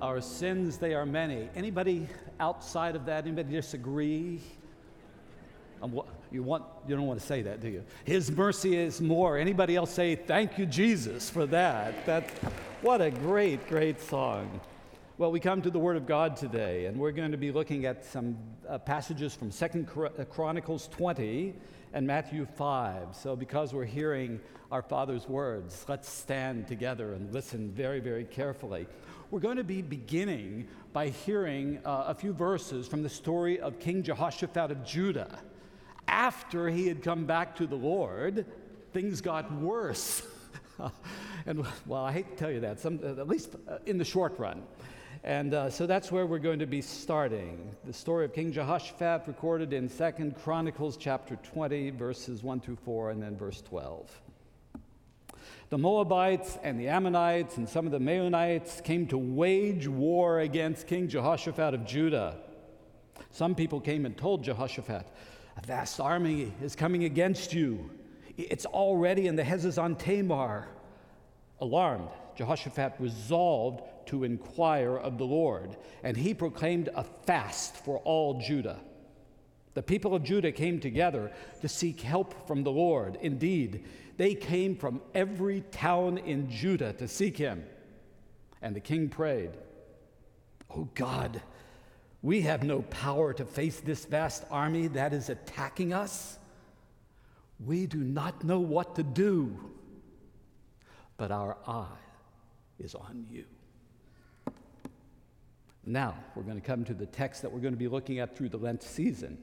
Our sins, they are many. Anybody outside of that? Anybody disagree? You, want, you don't want to say that, do you? His mercy is more. Anybody else say, Thank you, Jesus, for that? that what a great, great song. Well, we come to the Word of God today, and we're going to be looking at some uh, passages from Second uh, Chronicles 20 and Matthew 5. So, because we're hearing our Father's words, let's stand together and listen very, very carefully. We're going to be beginning by hearing uh, a few verses from the story of King Jehoshaphat of Judah. After he had come back to the Lord, things got worse. and well, I hate to tell you that, some, at least in the short run. And uh, so that's where we're going to be starting. The story of King Jehoshaphat recorded in Second Chronicles chapter 20, verses 1 through 4, and then verse 12. The Moabites and the Ammonites and some of the Meunites came to wage war against King Jehoshaphat of Judah. Some people came and told Jehoshaphat, A vast army is coming against you. It's already in the Hazazon Tamar. Alarmed, Jehoshaphat resolved to inquire of the Lord, and he proclaimed a fast for all Judah. The people of Judah came together to seek help from the Lord. Indeed, they came from every town in Judah to seek him. And the king prayed, Oh God, we have no power to face this vast army that is attacking us. We do not know what to do, but our eye is on you. Now, we're going to come to the text that we're going to be looking at through the Lent season,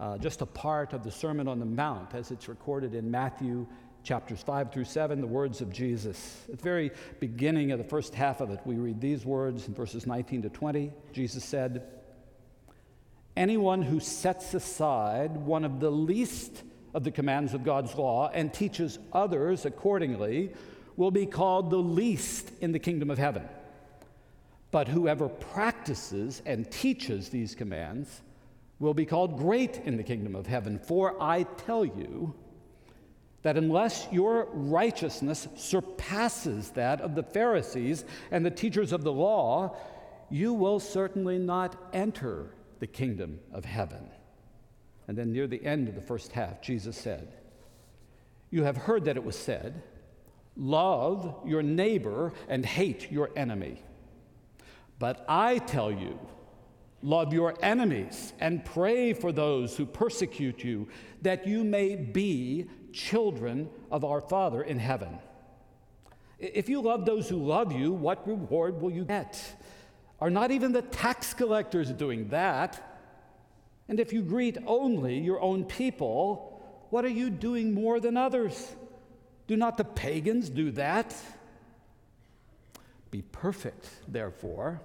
uh, just a part of the Sermon on the Mount as it's recorded in Matthew chapters 5 through 7, the words of Jesus. At the very beginning of the first half of it, we read these words in verses 19 to 20. Jesus said, Anyone who sets aside one of the least of the commands of God's law and teaches others accordingly will be called the least in the kingdom of heaven. But whoever practices and teaches these commands will be called great in the kingdom of heaven. For I tell you that unless your righteousness surpasses that of the Pharisees and the teachers of the law, you will certainly not enter the kingdom of heaven. And then near the end of the first half, Jesus said, You have heard that it was said, Love your neighbor and hate your enemy. But I tell you, love your enemies and pray for those who persecute you, that you may be children of our Father in heaven. If you love those who love you, what reward will you get? Are not even the tax collectors doing that? And if you greet only your own people, what are you doing more than others? Do not the pagans do that? Be perfect, therefore,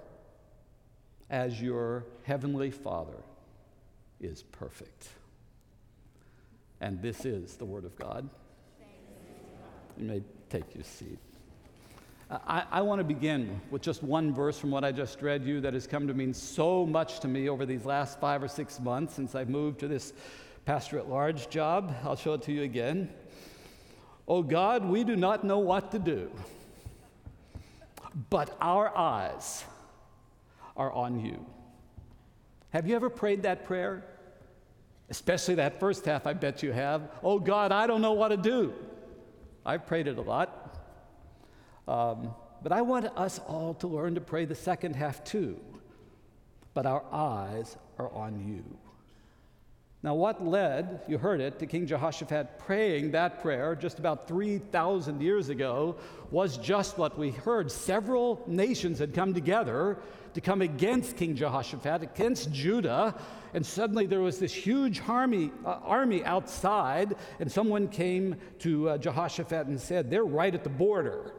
as your heavenly Father is perfect. And this is the Word of God. You may take your seat. I, I want to begin with just one verse from what I just read you that has come to mean so much to me over these last five or six months since I've moved to this pastor at large job. I'll show it to you again. Oh God, we do not know what to do, but our eyes are on you. Have you ever prayed that prayer? Especially that first half, I bet you have. Oh God, I don't know what to do. I've prayed it a lot. Um, but I want us all to learn to pray the second half too. But our eyes are on you. Now, what led, you heard it, to King Jehoshaphat praying that prayer just about 3,000 years ago was just what we heard. Several nations had come together to come against King Jehoshaphat, against Judah, and suddenly there was this huge army, uh, army outside, and someone came to uh, Jehoshaphat and said, They're right at the border.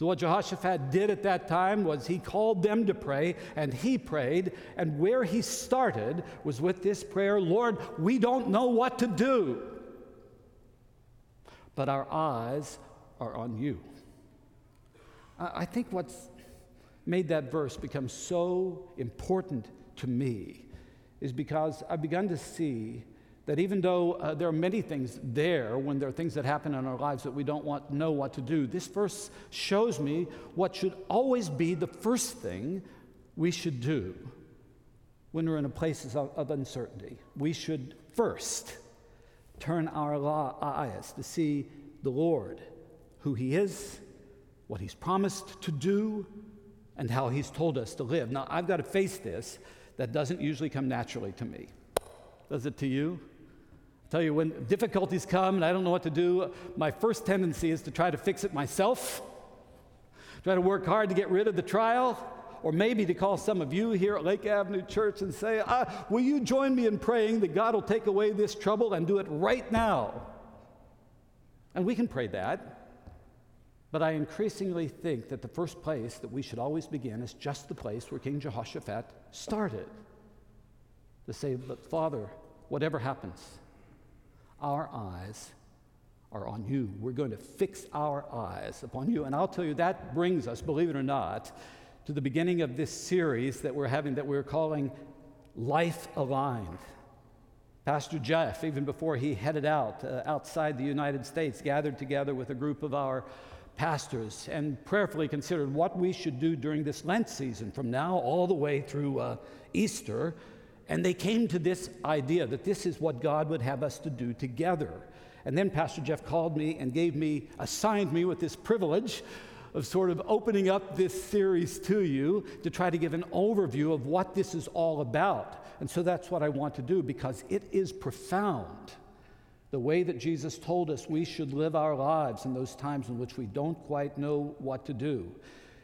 So, what Jehoshaphat did at that time was he called them to pray, and he prayed. And where he started was with this prayer Lord, we don't know what to do, but our eyes are on you. I think what's made that verse become so important to me is because I've begun to see that even though uh, there are many things there, when there are things that happen in our lives that we don't want know what to do, this verse shows me what should always be the first thing we should do when we're in a place of, of uncertainty. We should first turn our eyes to see the Lord, who He is, what He's promised to do, and how He's told us to live. Now, I've got to face this. That doesn't usually come naturally to me. Does it to you? Tell you, when difficulties come and I don't know what to do, my first tendency is to try to fix it myself, try to work hard to get rid of the trial, or maybe to call some of you here at Lake Avenue Church and say, uh, Will you join me in praying that God will take away this trouble and do it right now? And we can pray that. But I increasingly think that the first place that we should always begin is just the place where King Jehoshaphat started. To say, But Father, whatever happens, our eyes are on you. We're going to fix our eyes upon you. And I'll tell you, that brings us, believe it or not, to the beginning of this series that we're having that we're calling Life Aligned. Pastor Jeff, even before he headed out uh, outside the United States, gathered together with a group of our pastors and prayerfully considered what we should do during this Lent season from now all the way through uh, Easter. And they came to this idea that this is what God would have us to do together. And then Pastor Jeff called me and gave me, assigned me with this privilege of sort of opening up this series to you to try to give an overview of what this is all about. And so that's what I want to do because it is profound the way that Jesus told us we should live our lives in those times in which we don't quite know what to do.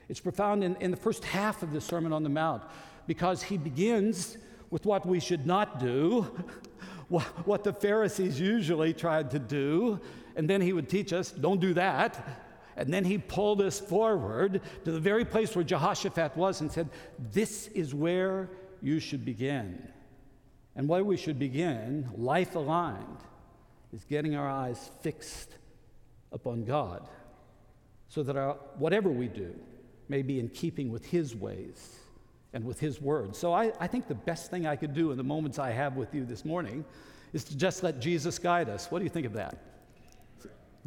It's profound in, in the first half of the Sermon on the Mount because he begins with what we should not do, what the Pharisees usually tried to do, and then he would teach us don't do that. And then he pulled us forward to the very place where Jehoshaphat was and said, This is where you should begin. And where we should begin, life aligned, is getting our eyes fixed upon God so that our, whatever we do may be in keeping with His ways and with His word. So I, I think the best thing I could do in the moments I have with you this morning is to just let Jesus guide us. What do you think of that?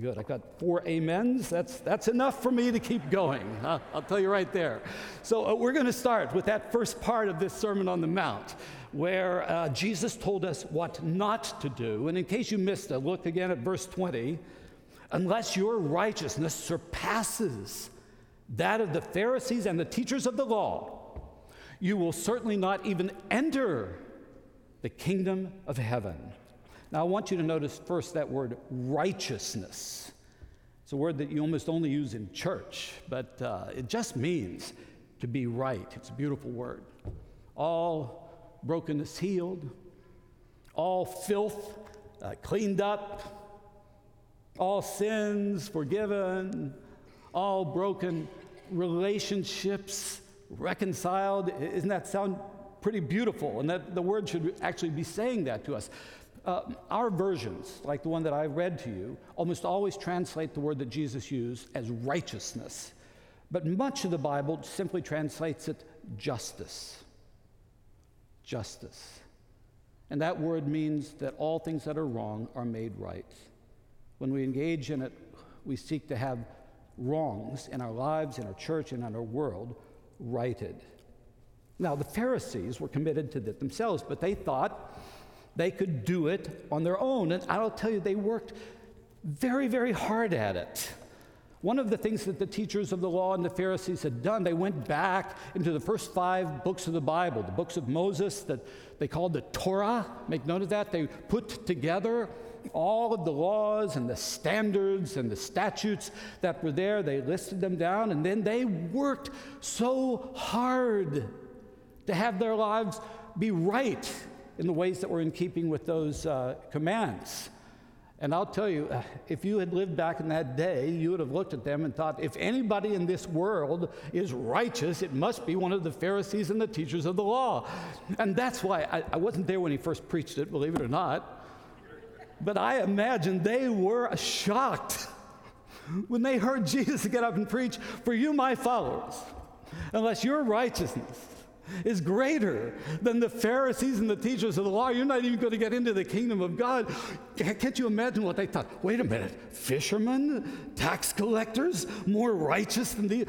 Good. I got four amens. That's, that's enough for me to keep going. I'll tell you right there. So, uh, we're going to start with that first part of this Sermon on the Mount, where uh, Jesus told us what not to do. And in case you missed it, look again at verse 20. Unless your righteousness surpasses that of the Pharisees and the teachers of the law, you will certainly not even enter the kingdom of heaven. Now, I want you to notice first that word righteousness. It's a word that you almost only use in church, but uh, it just means to be right. It's a beautiful word. All brokenness healed, all filth uh, cleaned up, all sins forgiven, all broken relationships reconciled. Isn't that sound pretty beautiful? And that the word should actually be saying that to us. Uh, our versions, like the one that I read to you, almost always translate the word that Jesus used as righteousness. But much of the Bible simply translates it justice. Justice. And that word means that all things that are wrong are made right. When we engage in it, we seek to have wrongs in our lives, in our church, and in our world righted. Now, the Pharisees were committed to that themselves, but they thought they could do it on their own. And I'll tell you, they worked very, very hard at it. One of the things that the teachers of the law and the Pharisees had done, they went back into the first five books of the Bible, the books of Moses that they called the Torah. Make note of that. They put together all of the laws and the standards and the statutes that were there. They listed them down, and then they worked so hard to have their lives be right in the ways that were in keeping with those uh, commands. And I'll tell you, uh, if you had lived back in that day, you would have looked at them and thought, if anybody in this world is righteous, it must be one of the Pharisees and the teachers of the law. And that's why I, I wasn't there when he first preached it, believe it or not. But I imagine they were shocked when they heard Jesus get up and preach, For you, my followers, unless your righteousness is greater than the Pharisees and the teachers of the law. You're not even going to get into the kingdom of God. Can't you imagine what they thought? Wait a minute, fishermen, tax collectors, more righteous than these?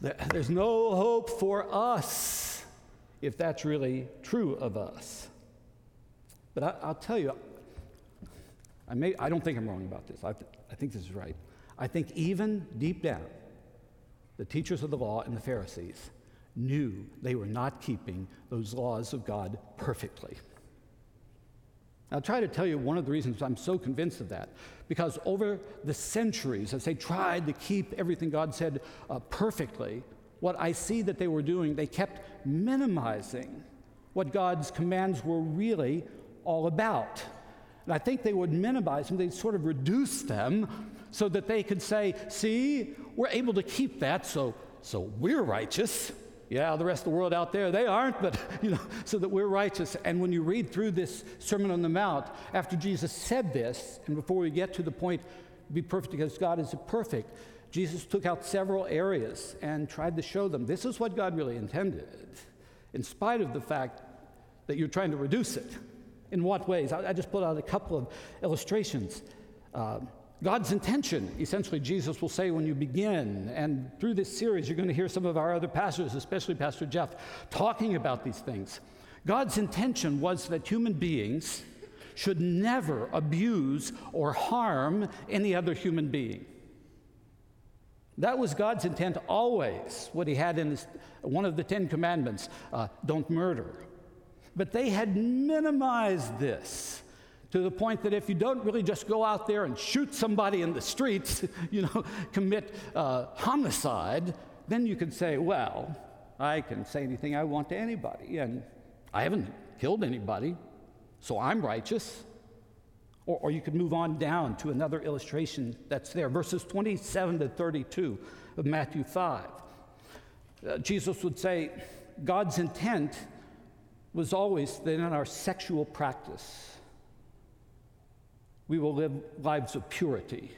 There's no hope for us if that's really true of us. But I, will tell you, I, may, I don't think I'm wrong about this. I, I think this is right. I think even deep down, the teachers of the law and the Pharisees knew they were not keeping those laws of God perfectly. I'll try to tell you one of the reasons I'm so convinced of that. Because over the centuries, as they tried to keep everything God said uh, perfectly, what I see that they were doing, they kept minimizing what God's commands were really all about. And I think they would minimize them, they'd sort of reduce them so that they could say, see, we're able to keep that, so, so we're righteous. Yeah, the rest of the world out there, they aren't, but, you know, so that we're righteous. And when you read through this Sermon on the Mount, after Jesus said this, and before we get to the point, be perfect because God is perfect, Jesus took out several areas and tried to show them this is what God really intended, in spite of the fact that you're trying to reduce it. In what ways? I, I just put out a couple of illustrations. Uh, God's intention, essentially, Jesus will say when you begin. And through this series, you're going to hear some of our other pastors, especially Pastor Jeff, talking about these things. God's intention was that human beings should never abuse or harm any other human being. That was God's intent always, what he had in his, one of the Ten Commandments uh, don't murder. But they had minimized this to the point that if you don't really just go out there and shoot somebody in the streets, you know, commit uh, homicide, then you could say, well, I can say anything I want to anybody, and I haven't killed anybody, so I'm righteous. Or, or you could move on down to another illustration that's there, verses 27 to 32 of Matthew 5. Uh, Jesus would say, God's intent was always that in our sexual practice, we will live lives of purity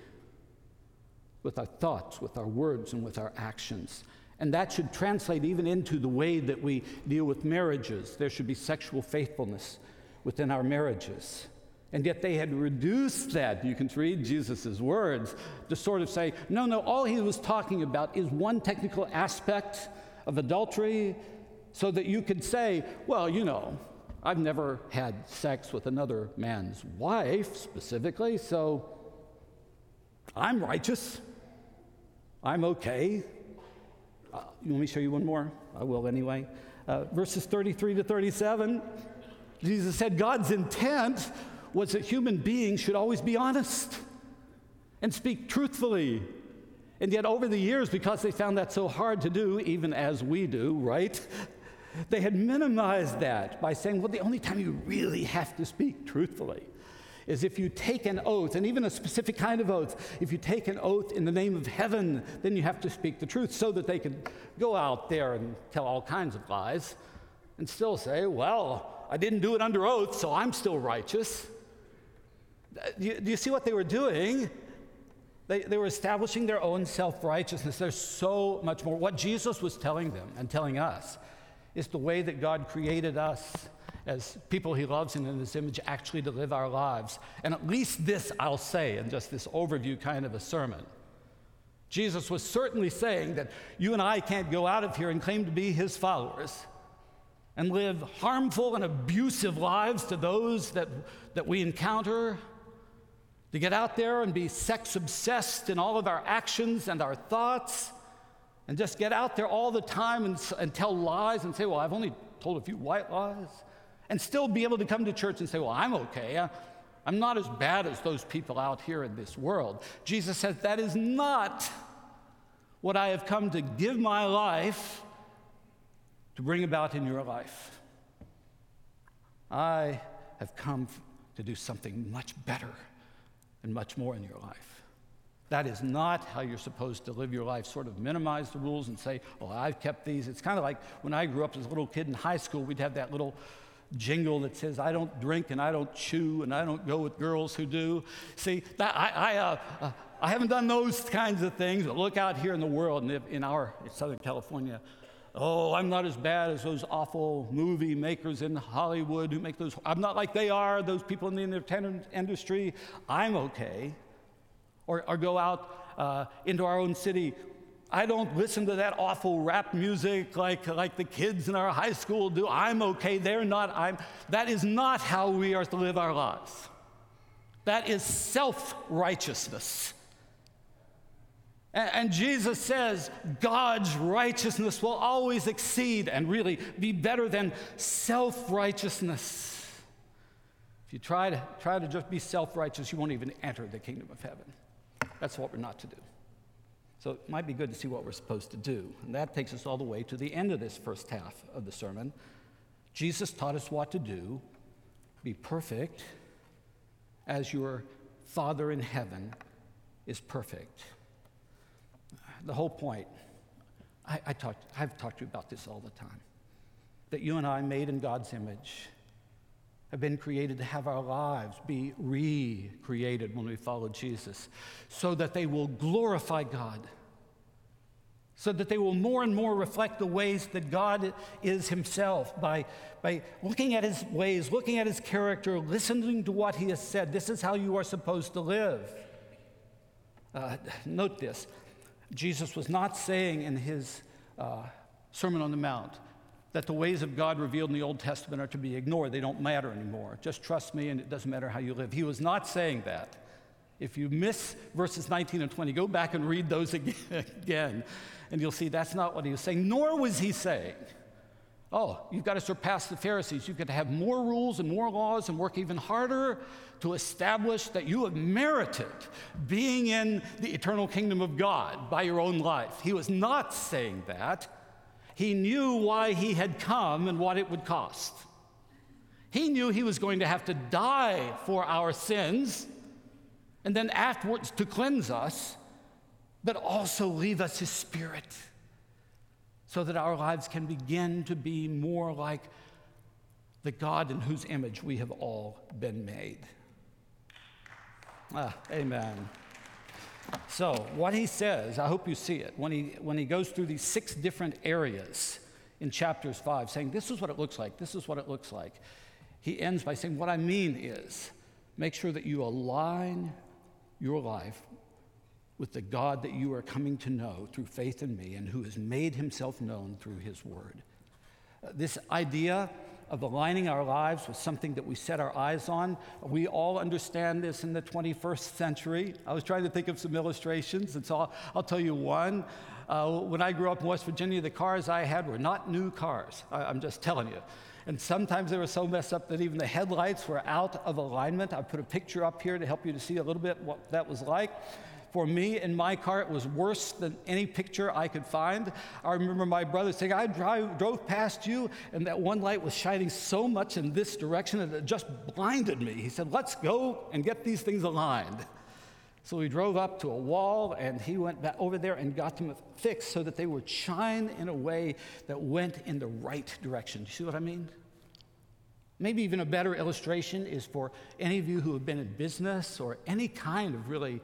with our thoughts, with our words, and with our actions. And that should translate even into the way that we deal with marriages. There should be sexual faithfulness within our marriages. And yet they had reduced that. You can read Jesus' words to sort of say, no, no, all he was talking about is one technical aspect of adultery, so that you could say, well, you know, I've never had sex with another man's wife specifically, so I'm righteous. I'm okay. Uh, you want me to show you one more? I will anyway. Uh, verses 33 to 37, Jesus said God's intent was that human beings should always be honest and speak truthfully. And yet, over the years, because they found that so hard to do, even as we do, right? They had minimized that by saying, well, the only time you really have to speak truthfully is if you take an oath, and even a specific kind of oath. If you take an oath in the name of heaven, then you have to speak the truth so that they could go out there and tell all kinds of lies and still say, well, I didn't do it under oath, so I'm still righteous. Do you, do you see what they were doing? They, they were establishing their own self righteousness. There's so much more. What Jesus was telling them and telling us is the way that God created us as people he loves and in his image actually to live our lives. And at least this I'll say in just this overview kind of a sermon. Jesus was certainly saying that you and I can't go out of here and claim to be his followers and live harmful and abusive lives to those that, that we encounter, to get out there and be sex obsessed in all of our actions and our thoughts and just get out there all the time and, and tell lies and say, Well, I've only told a few white lies, and still be able to come to church and say, Well, I'm okay. I'm not as bad as those people out here in this world. Jesus says, That is not what I have come to give my life to bring about in your life. I have come to do something much better and much more in your life. That is not how you're supposed to live your life, sort of minimize the rules and say, well, I've kept these. It's kind of like when I grew up as a little kid in high school, we'd have that little jingle that says, I don't drink and I don't chew and I don't go with girls who do. See, that, I, I, uh, uh, I haven't done those kinds of things, but look out here in the world, and in our in Southern California, Oh, I'm not as bad as those awful movie makers in Hollywood who make those. I'm not like they are, those people in the entertainment industry. I'm okay. Or, or go out uh, into our own city. I don't listen to that awful rap music like, like the kids in our high school do. I'm okay. They're not. I'm, that is not how we are to live our lives. That is self righteousness. And Jesus says God's righteousness will always exceed and really be better than self righteousness. If you try to, try to just be self righteous, you won't even enter the kingdom of heaven. That's what we're not to do. So it might be good to see what we're supposed to do. And that takes us all the way to the end of this first half of the sermon. Jesus taught us what to do be perfect as your Father in heaven is perfect the whole point, I, I talked, I've talked to you about this all the time, that you and I, made in God's image, have been created to have our lives be recreated when we follow Jesus, so that they will glorify God, so that they will more and more reflect the ways that God is Himself by, by looking at His ways, looking at His character, listening to what He has said. This is how you are supposed to live. Uh, note this Jesus was not saying in his uh, Sermon on the Mount that the ways of God revealed in the Old Testament are to be ignored. They don't matter anymore. Just trust me, and it doesn't matter how you live. He was not saying that. If you miss verses 19 and 20, go back and read those again, and you'll see that's not what he was saying. Nor was he saying, oh, you've got to surpass the Pharisees. You've got to have more rules and more laws and work even harder to establish that you have merited being in the eternal kingdom of God by your own life. He was not saying that. He knew why he had come and what it would cost. He knew he was going to have to die for our sins and then afterwards to cleanse us, but also leave us his spirit so that our lives can begin to be more like the God in whose image we have all been made. Ah, amen. So, what he says, I hope you see it, when he, when he goes through these six different areas in chapters five, saying, This is what it looks like, this is what it looks like, he ends by saying, What I mean is, make sure that you align your life with the God that you are coming to know through faith in me and who has made himself known through his word. Uh, this idea of aligning our lives with something that we set our eyes on. We all understand this in the 21st century. I was trying to think of some illustrations, and so I'll, I'll tell you one. Uh, when I grew up in West Virginia, the cars I had were not new cars. I, I'm just telling you. And sometimes they were so messed up that even the headlights were out of alignment. I put a picture up here to help you to see a little bit what that was like. For me, in my car, it was worse than any picture I could find. I remember my brother saying, I drive, drove past you, and that one light was shining so much in this direction that it just blinded me. He said, Let's go and get these things aligned. So we drove up to a wall, and he went back over there and got them fixed so that they would shine in a way that went in the right direction. Do you see what I mean? Maybe even a better illustration is for any of you who have been in business or any kind of really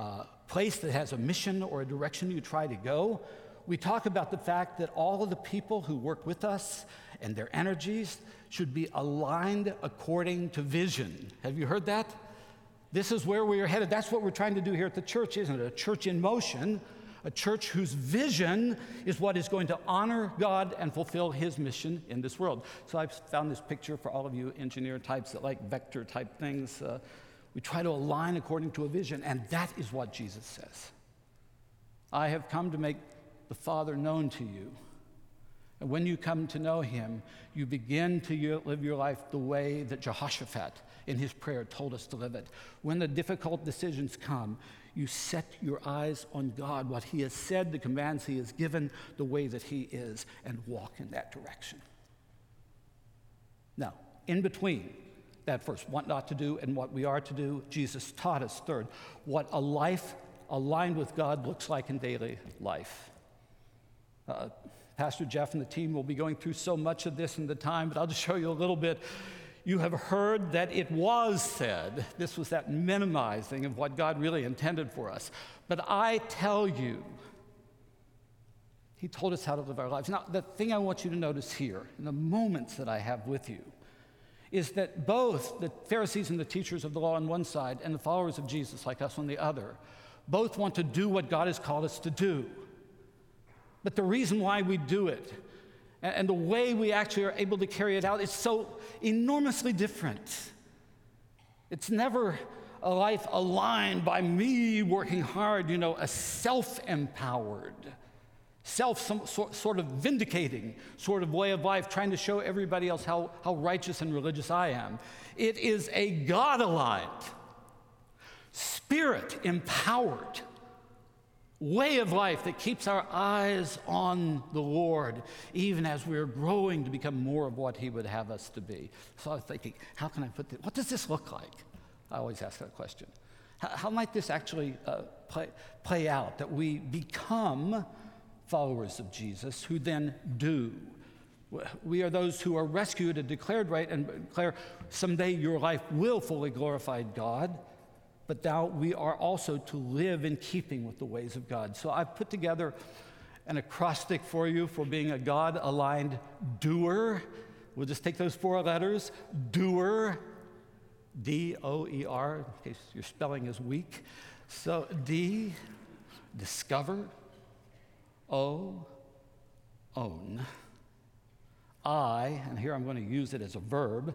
uh, place that has a mission or a direction you try to go. We talk about the fact that all of the people who work with us and their energies should be aligned according to vision. Have you heard that? This is where we are headed. That's what we're trying to do here at the church, isn't it? A church in motion, a church whose vision is what is going to honor God and fulfill his mission in this world. So I've found this picture for all of you engineer types that like vector type things. Uh, we try to align according to a vision, and that is what Jesus says. I have come to make the Father known to you. And when you come to know him, you begin to live your life the way that Jehoshaphat in his prayer told us to live it. When the difficult decisions come, you set your eyes on God, what he has said, the commands he has given, the way that he is, and walk in that direction. Now, in between, first, what not to do and what we are to do. Jesus taught us, third, what a life aligned with God looks like in daily life. Uh, Pastor Jeff and the team will be going through so much of this in the time, but I'll just show you a little bit. You have heard that it was said, this was that minimizing of what God really intended for us. But I tell you, He told us how to live our lives. Now, the thing I want you to notice here, in the moments that I have with you, is that both the Pharisees and the teachers of the law on one side and the followers of Jesus, like us, on the other, both want to do what God has called us to do. But the reason why we do it and the way we actually are able to carry it out is so enormously different. It's never a life aligned by me working hard, you know, a self empowered self some, so, sort of vindicating sort of way of life, trying to show everybody else how, how righteous and religious I am. It is a God aligned, spirit empowered way of life that keeps our eyes on the Lord, even as we're growing to become more of what He would have us to be. So I was thinking, how can I put this? What does this look like? I always ask that question. How, how might this actually uh, play, play out? That we become followers of Jesus who then do. We are those who are rescued and declared right and declare someday your life will fully glorify God, but now we are also to live in keeping with the ways of God. So I've put together an acrostic for you for being a God aligned doer. We'll just take those four letters doer, D O E R, in case your spelling is weak. So D, discover. O, own. I, and here I'm going to use it as a verb,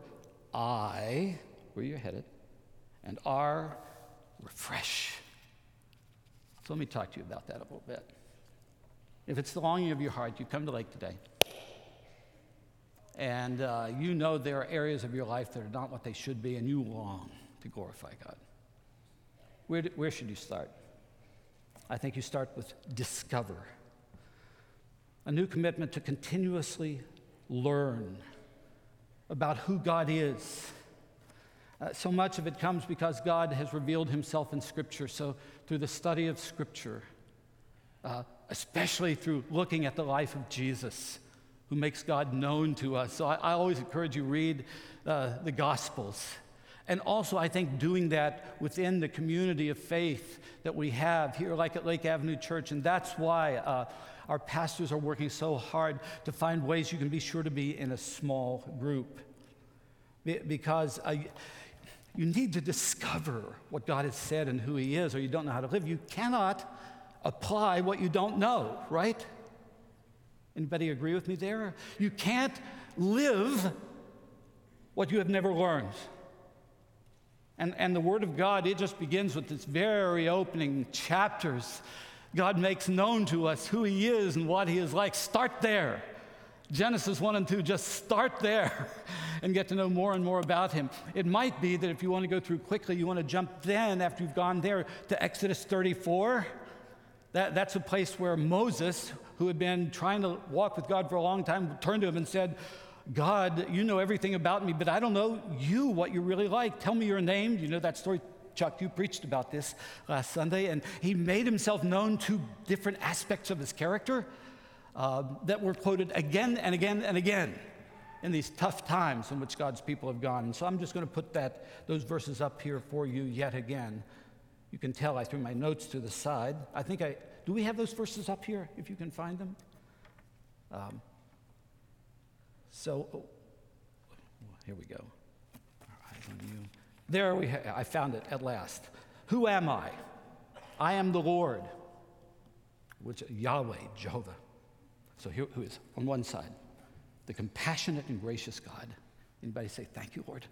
I, where you're headed, and R, refresh. So let me talk to you about that a little bit. If it's the longing of your heart, you come to Lake today, and uh, you know there are areas of your life that are not what they should be, and you long to glorify God. Where, do, where should you start? I think you start with discover a new commitment to continuously learn about who God is. Uh, so much of it comes because God has revealed himself in Scripture. So, through the study of Scripture, uh, especially through looking at the life of Jesus, who makes God known to us. So, I, I always encourage you read uh, the Gospels. And also, I think doing that within the community of faith that we have here, like at Lake Avenue Church. And that's why uh, our pastors are working so hard to find ways you can be sure to be in a small group. Because uh, you need to discover what God has said and who He is, or you don't know how to live. You cannot apply what you don't know, right? Anybody agree with me there? You can't live what you have never learned. And, and the Word of God, it just begins with its very opening chapters God makes known to us who He is and what He is like. Start there. Genesis 1 and 2, just start there and get to know more and more about him. It might be that if you want to go through quickly, you want to jump then, after you've gone there, to Exodus 34. That, that's a place where Moses, who had been trying to walk with God for a long time, turned to him and said, God, you know everything about me, but I don't know you, what you're really like. Tell me your name. You know that story Chuck, you preached about this last Sunday, and he made himself known to different aspects of his character uh, that were quoted again and again and again in these tough times in which God's people have gone. And so I'm just going to put that, those verses up here for you yet again. You can tell I threw my notes to the side. I think I, do we have those verses up here if you can find them? Um, so, oh, here we go. All right, on you. There we ha- I found it at last. Who am I? I am the Lord, which Yahweh, Jehovah. So here who is on one side, the compassionate and gracious God. Anybody say, Thank you, Lord?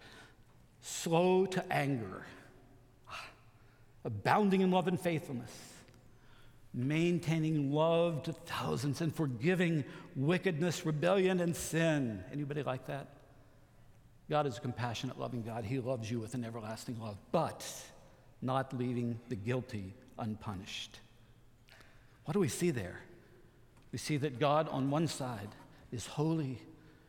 Slow to anger, ah, abounding in love and faithfulness, maintaining love to thousands, and forgiving wickedness, rebellion, and sin. Anybody like that? God is a compassionate, loving God. He loves you with an everlasting love, but not leaving the guilty unpunished. What do we see there? We see that God, on one side, is holy.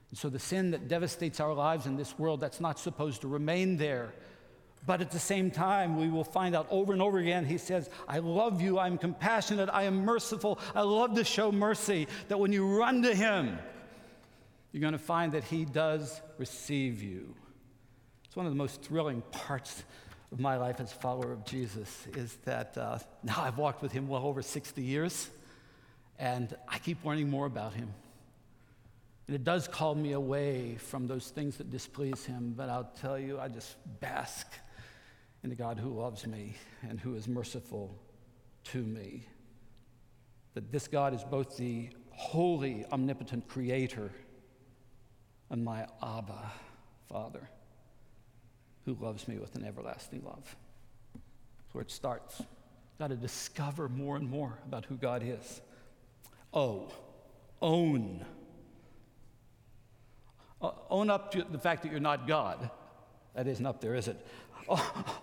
And so the sin that devastates our lives in this world, that's not supposed to remain there. But at the same time, we will find out over and over again, he says, I love you, I'm compassionate, I am merciful, I love to show mercy. That when you run to him, you're going to find that He does receive you. It's one of the most thrilling parts of my life as a follower of Jesus is that uh, now I've walked with Him well over 60 years. And I keep learning more about him. And it does call me away from those things that displease him, but I'll tell you, I just bask in the God who loves me and who is merciful to me. That this God is both the holy, omnipotent creator and my Abba, Father, who loves me with an everlasting love. That's where it starts. Got to discover more and more about who God is. Oh, own own up to the fact that you're not God. That isn't up there, is it?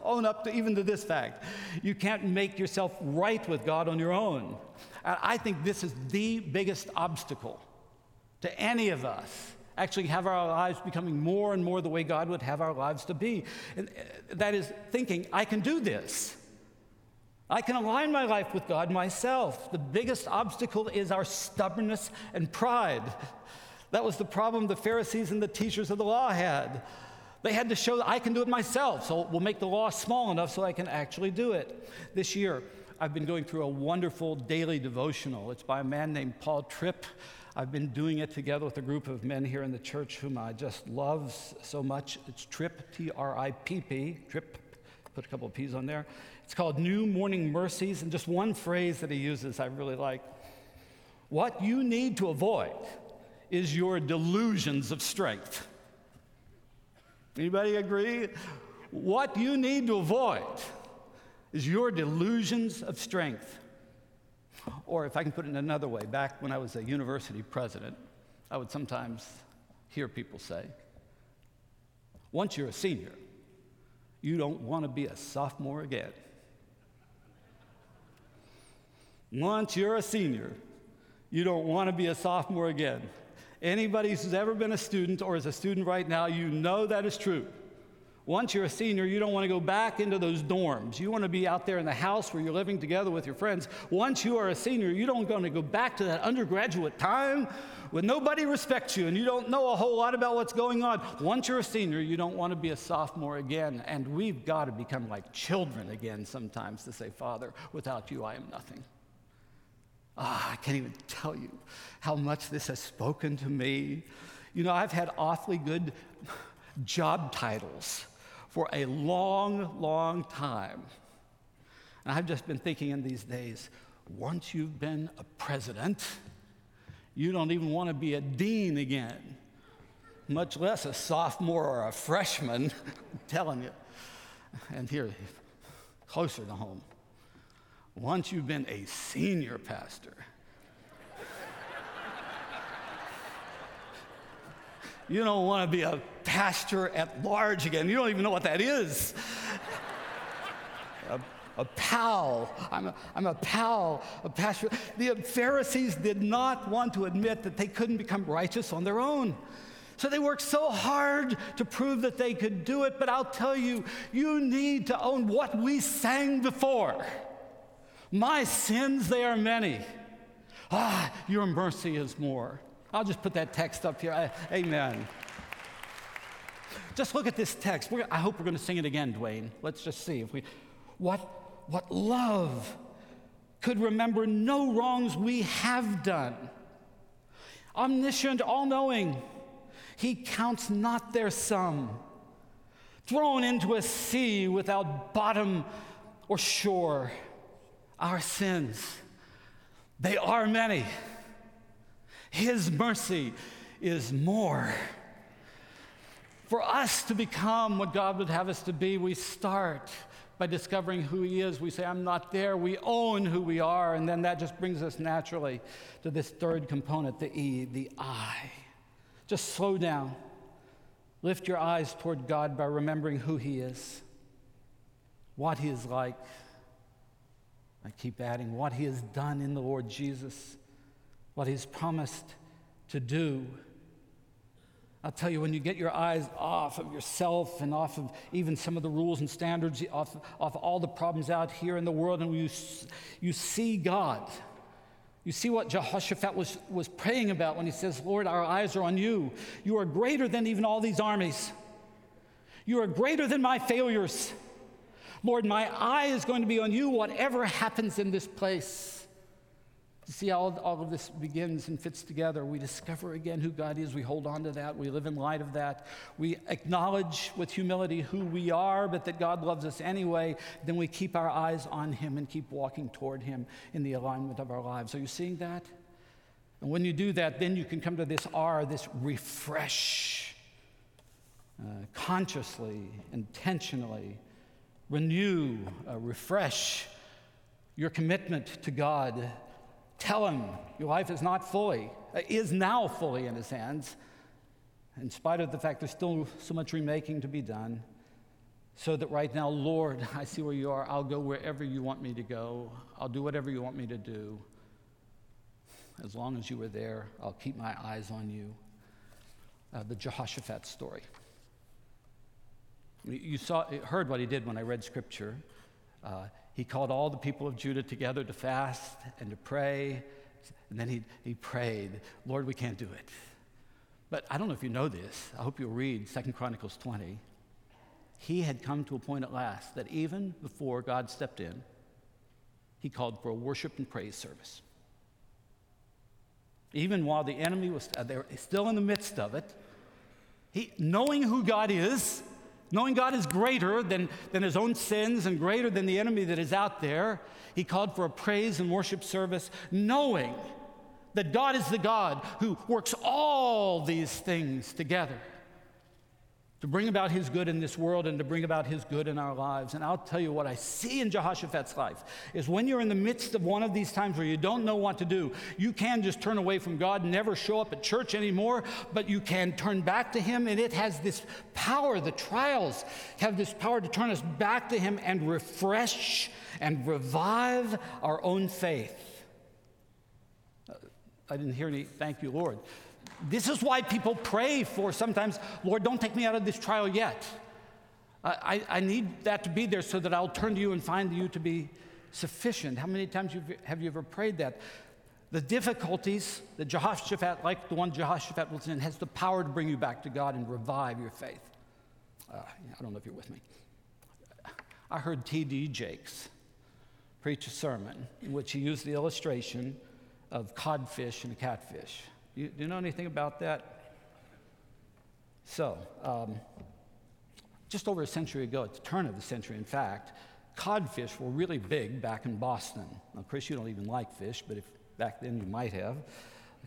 own up to even to this fact. You can't make yourself right with God on your own. And I think this is the biggest obstacle to any of us actually have our lives becoming more and more the way God would have our lives to be. And uh, that is thinking, I can do this. I can align my life with God myself. The biggest obstacle is our stubbornness and pride. That was the problem the Pharisees and the teachers of the law had. They had to show that I can do it myself, so we'll make the law small enough so I can actually do it. This year, I've been going through a wonderful daily devotional. It's by a man named Paul Tripp. I've been doing it together with a group of men here in the church whom I just love so much. It's Tripp, T R I P P, Tripp, put a couple of P's on there. It's called New Morning Mercies, and just one phrase that he uses I really like. What you need to avoid is your delusions of strength. Anybody agree? What you need to avoid is your delusions of strength. Or if I can put it in another way, back when I was a university president, I would sometimes hear people say, once you're a senior, you don't want to be a sophomore again. Once you're a senior, you don't want to be a sophomore again. Anybody who's ever been a student or is a student right now, you know that is true. Once you're a senior, you don't want to go back into those dorms. You want to be out there in the house where you're living together with your friends. Once you are a senior, you don't want to go back to that undergraduate time when nobody respects you and you don't know a whole lot about what's going on. Once you're a senior, you don't want to be a sophomore again. And we've got to become like children again sometimes to say, Father, without you, I am nothing. Ah, I can't even tell you how much this has spoken to me. You know, I've had awfully good job titles for a long, long time. And I've just been thinking in these days once you've been a president, you don't even want to be a dean again, much less a sophomore or a freshman. I'm telling you. And here, closer to home, once you've been a senior pastor, you don't want to be a pastor at large again. You don't even know what that is. a, a pal. I'm a, I'm a pal, a pastor. The Pharisees did not want to admit that they couldn't become righteous on their own. So they worked so hard to prove that they could do it. But I'll tell you, you need to own what we sang before. My sins, they are many. Ah, your mercy is more. I'll just put that text up here. Amen. Just look at this text. We're, I hope we're going to sing it again, Dwayne. Let's just see if we. What, what love could remember no wrongs we have done. Omniscient, all knowing, he counts not their sum. Thrown into a sea without bottom or shore our sins. They are many. His mercy is more. For us to become what God would have us to be, we start by discovering who He is. We say, I'm not there. We own who we are. And then that just brings us naturally to this third component, the E, the I. Just slow down. Lift your eyes toward God by remembering who He is, what He is like, I keep adding what he has done in the Lord Jesus, what he's promised to do. I'll tell you, when you get your eyes off of yourself and off of even some of the rules and standards, off, off all the problems out here in the world, and you, you see God, you see what Jehoshaphat was, was praying about when he says, Lord, our eyes are on you. You are greater than even all these armies. You are greater than my failures. Lord, my eye is going to be on you, whatever happens in this place. See how all of this begins and fits together. We discover again who God is. We hold on to that. We live in light of that. We acknowledge with humility who we are, but that God loves us anyway. Then we keep our eyes on Him and keep walking toward Him in the alignment of our lives. Are you seeing that? And when you do that, then you can come to this R, this refresh. Uh, consciously, intentionally, renew, uh, refresh your commitment to God Tell him your life is not fully, uh, is now fully in his hands, in spite of the fact there's still so much remaking to be done. So that right now, Lord, I see where you are. I'll go wherever you want me to go. I'll do whatever you want me to do. As long as you are there, I'll keep my eyes on you. Uh, the Jehoshaphat story. You saw, heard what he did when I read scripture. Uh, he called all the people of Judah together to fast and to pray. And then he, he prayed, Lord, we can't do it. But I don't know if you know this. I hope you'll read Second Chronicles 20. He had come to a point at last that even before God stepped in, he called for a worship and praise service. Even while the enemy was uh, still in the midst of it, he, knowing who God is, Knowing God is greater than, than his own sins and greater than the enemy that is out there, he called for a praise and worship service, knowing that God is the God who works all these things together to bring about his good in this world and to bring about his good in our lives. And I'll tell you what I see in Jehoshaphat's life is when you're in the midst of one of these times where you don't know what to do, you can just turn away from God, never show up at church anymore, but you can turn back to him and it has this power. The trials have this power to turn us back to him and refresh and revive our own faith. Uh, I didn't hear any thank you, Lord. This is why people pray for sometimes, Lord, don't take me out of this trial yet. I, I need that to be there so that I'll turn to you and find you to be sufficient. How many times have you ever prayed that? The difficulties that Jehoshaphat, like the one Jehoshaphat was in, has the power to bring you back to God and revive your faith. Uh, I don't know if you're with me. I heard T.D. Jakes preach a sermon in which he used the illustration of codfish and catfish. You, do you know anything about that? So, um, just over a century ago, at the turn of the century, in fact, codfish were really big back in Boston. Now, Chris, you don't even like fish, but if back then you might have.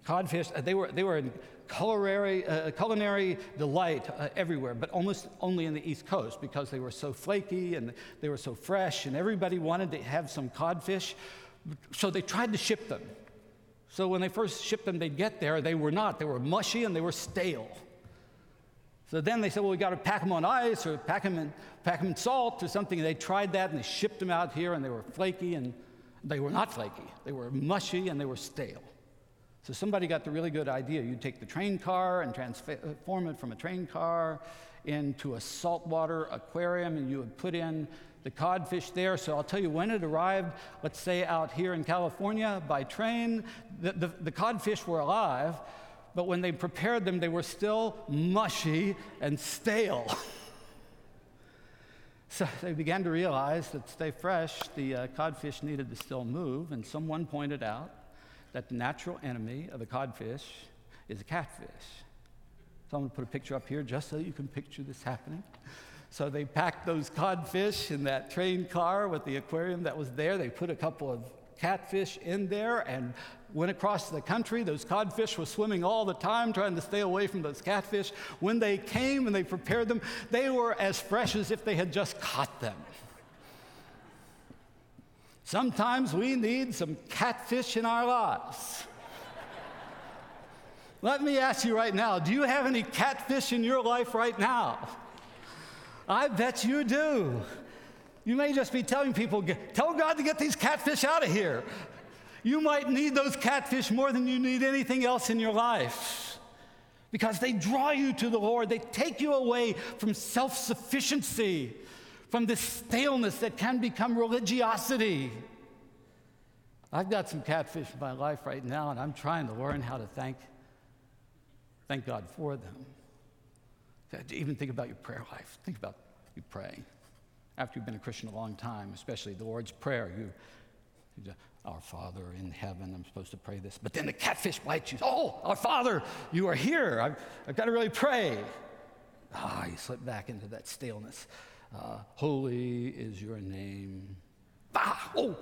Codfish, uh, they were, they were in culinary, uh, culinary delight uh, everywhere, but almost only in the East Coast because they were so flaky and they were so fresh, and everybody wanted to have some codfish. So they tried to ship them. So when they first shipped them, they'd get there. They were not. They were mushy and they were stale. So then they said, well, we got to pack them on ice or pack them, in, pack them in salt or something. And they tried that and they shipped them out here and they were flaky and they were not flaky. They were mushy and they were stale. So somebody got the really good idea. You take the train car and transform it from a train car into a saltwater aquarium and you would put in the codfish there. So I'll tell you when it arrived, let's say out here in California by train, the, the, the codfish were alive, but when they prepared them, they were still mushy and stale. so they began to realize that to stay fresh, the uh, codfish needed to still move, and someone pointed out that the natural enemy of a codfish is a catfish. So I'm going to put a picture up here just so you can picture this happening. So they packed those codfish in that train car with the aquarium that was there. They put a couple of catfish in there and went across the country. Those codfish were swimming all the time, trying to stay away from those catfish. When they came and they prepared them, they were as fresh as if they had just caught them. Sometimes we need some catfish in our lives. Let me ask you right now do you have any catfish in your life right now? I bet you do. You may just be telling people, tell God to get these catfish out of here. You might need those catfish more than you need anything else in your life because they draw you to the Lord. They take you away from self sufficiency, from this staleness that can become religiosity. I've got some catfish in my life right now, and I'm trying to learn how to thank, thank God for them. Even think about your prayer life. Think about you pray. After you've been a Christian a long time, especially the Lord's Prayer, you Our Father in heaven, I'm supposed to pray this. But then the catfish bites you. Oh, our Father, you are here. I've, I've got to really pray. Ah, you slip back into that staleness. Uh, holy is your name. Ah, oh,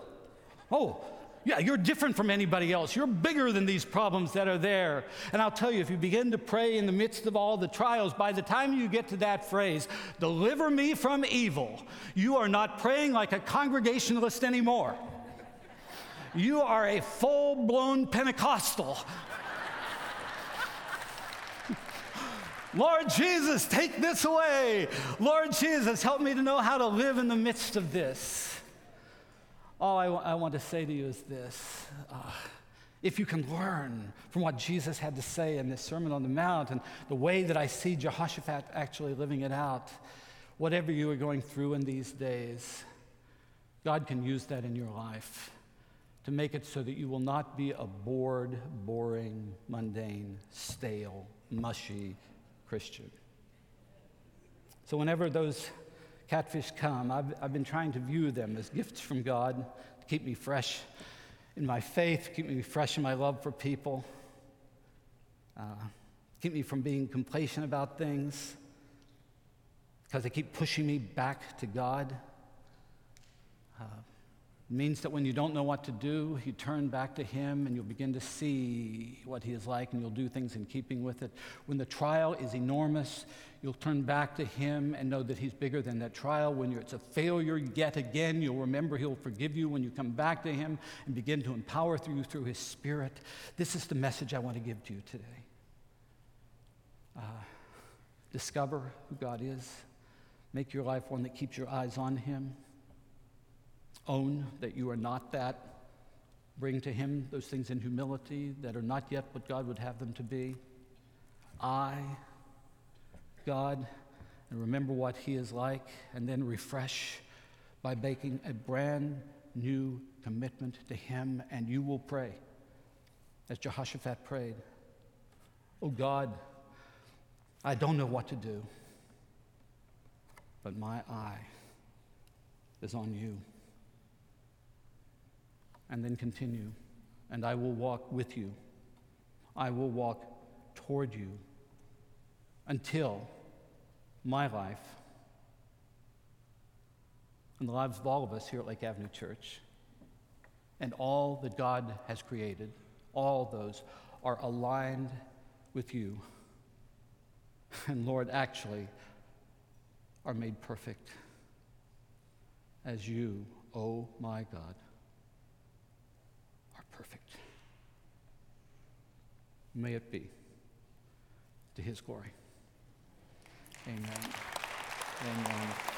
oh, yeah, you're different from anybody else. You're bigger than these problems that are there. And I'll tell you, if you begin to pray in the midst of all the trials, by the time you get to that phrase, deliver me from evil, you are not praying like a congregationalist anymore. You are a full blown Pentecostal. Lord Jesus, take this away. Lord Jesus, help me to know how to live in the midst of this. All I, w- I want to say to you is this. Uh, if you can learn from what Jesus had to say in this Sermon on the Mount and the way that I see Jehoshaphat actually living it out, whatever you are going through in these days, God can use that in your life to make it so that you will not be a bored, boring, mundane, stale, mushy Christian. So, whenever those catfish come, I've, I've been trying to view them as gifts from God to keep me fresh in my faith, keep me fresh in my love for people, uh, keep me from being complacent about things, because they keep pushing me back to God. Uh, it means that when you don't know what to do, you turn back to Him and you'll begin to see what He is like and you'll do things in keeping with it. When the trial is enormous, you'll turn back to Him and know that He's bigger than that trial. When it's a failure yet again, you'll remember He'll forgive you when you come back to Him and begin to empower through you through His Spirit. This is the message I want to give to you today. Uh, discover who God is, make your life one that keeps your eyes on Him. Own that you are not that. Bring to Him those things in humility that are not yet what God would have them to be. I, God, and remember what He is like, and then refresh by making a brand new commitment to Him, and you will pray as Jehoshaphat prayed. Oh God, I don't know what to do, but my eye is on you and then continue. And I will walk with you. I will walk toward you until my life and the lives of all of us here at Lake Avenue Church and all that God has created, all those are aligned with you. And Lord, actually, are made perfect as you, oh my God. May it be to his glory. Amen. Amen.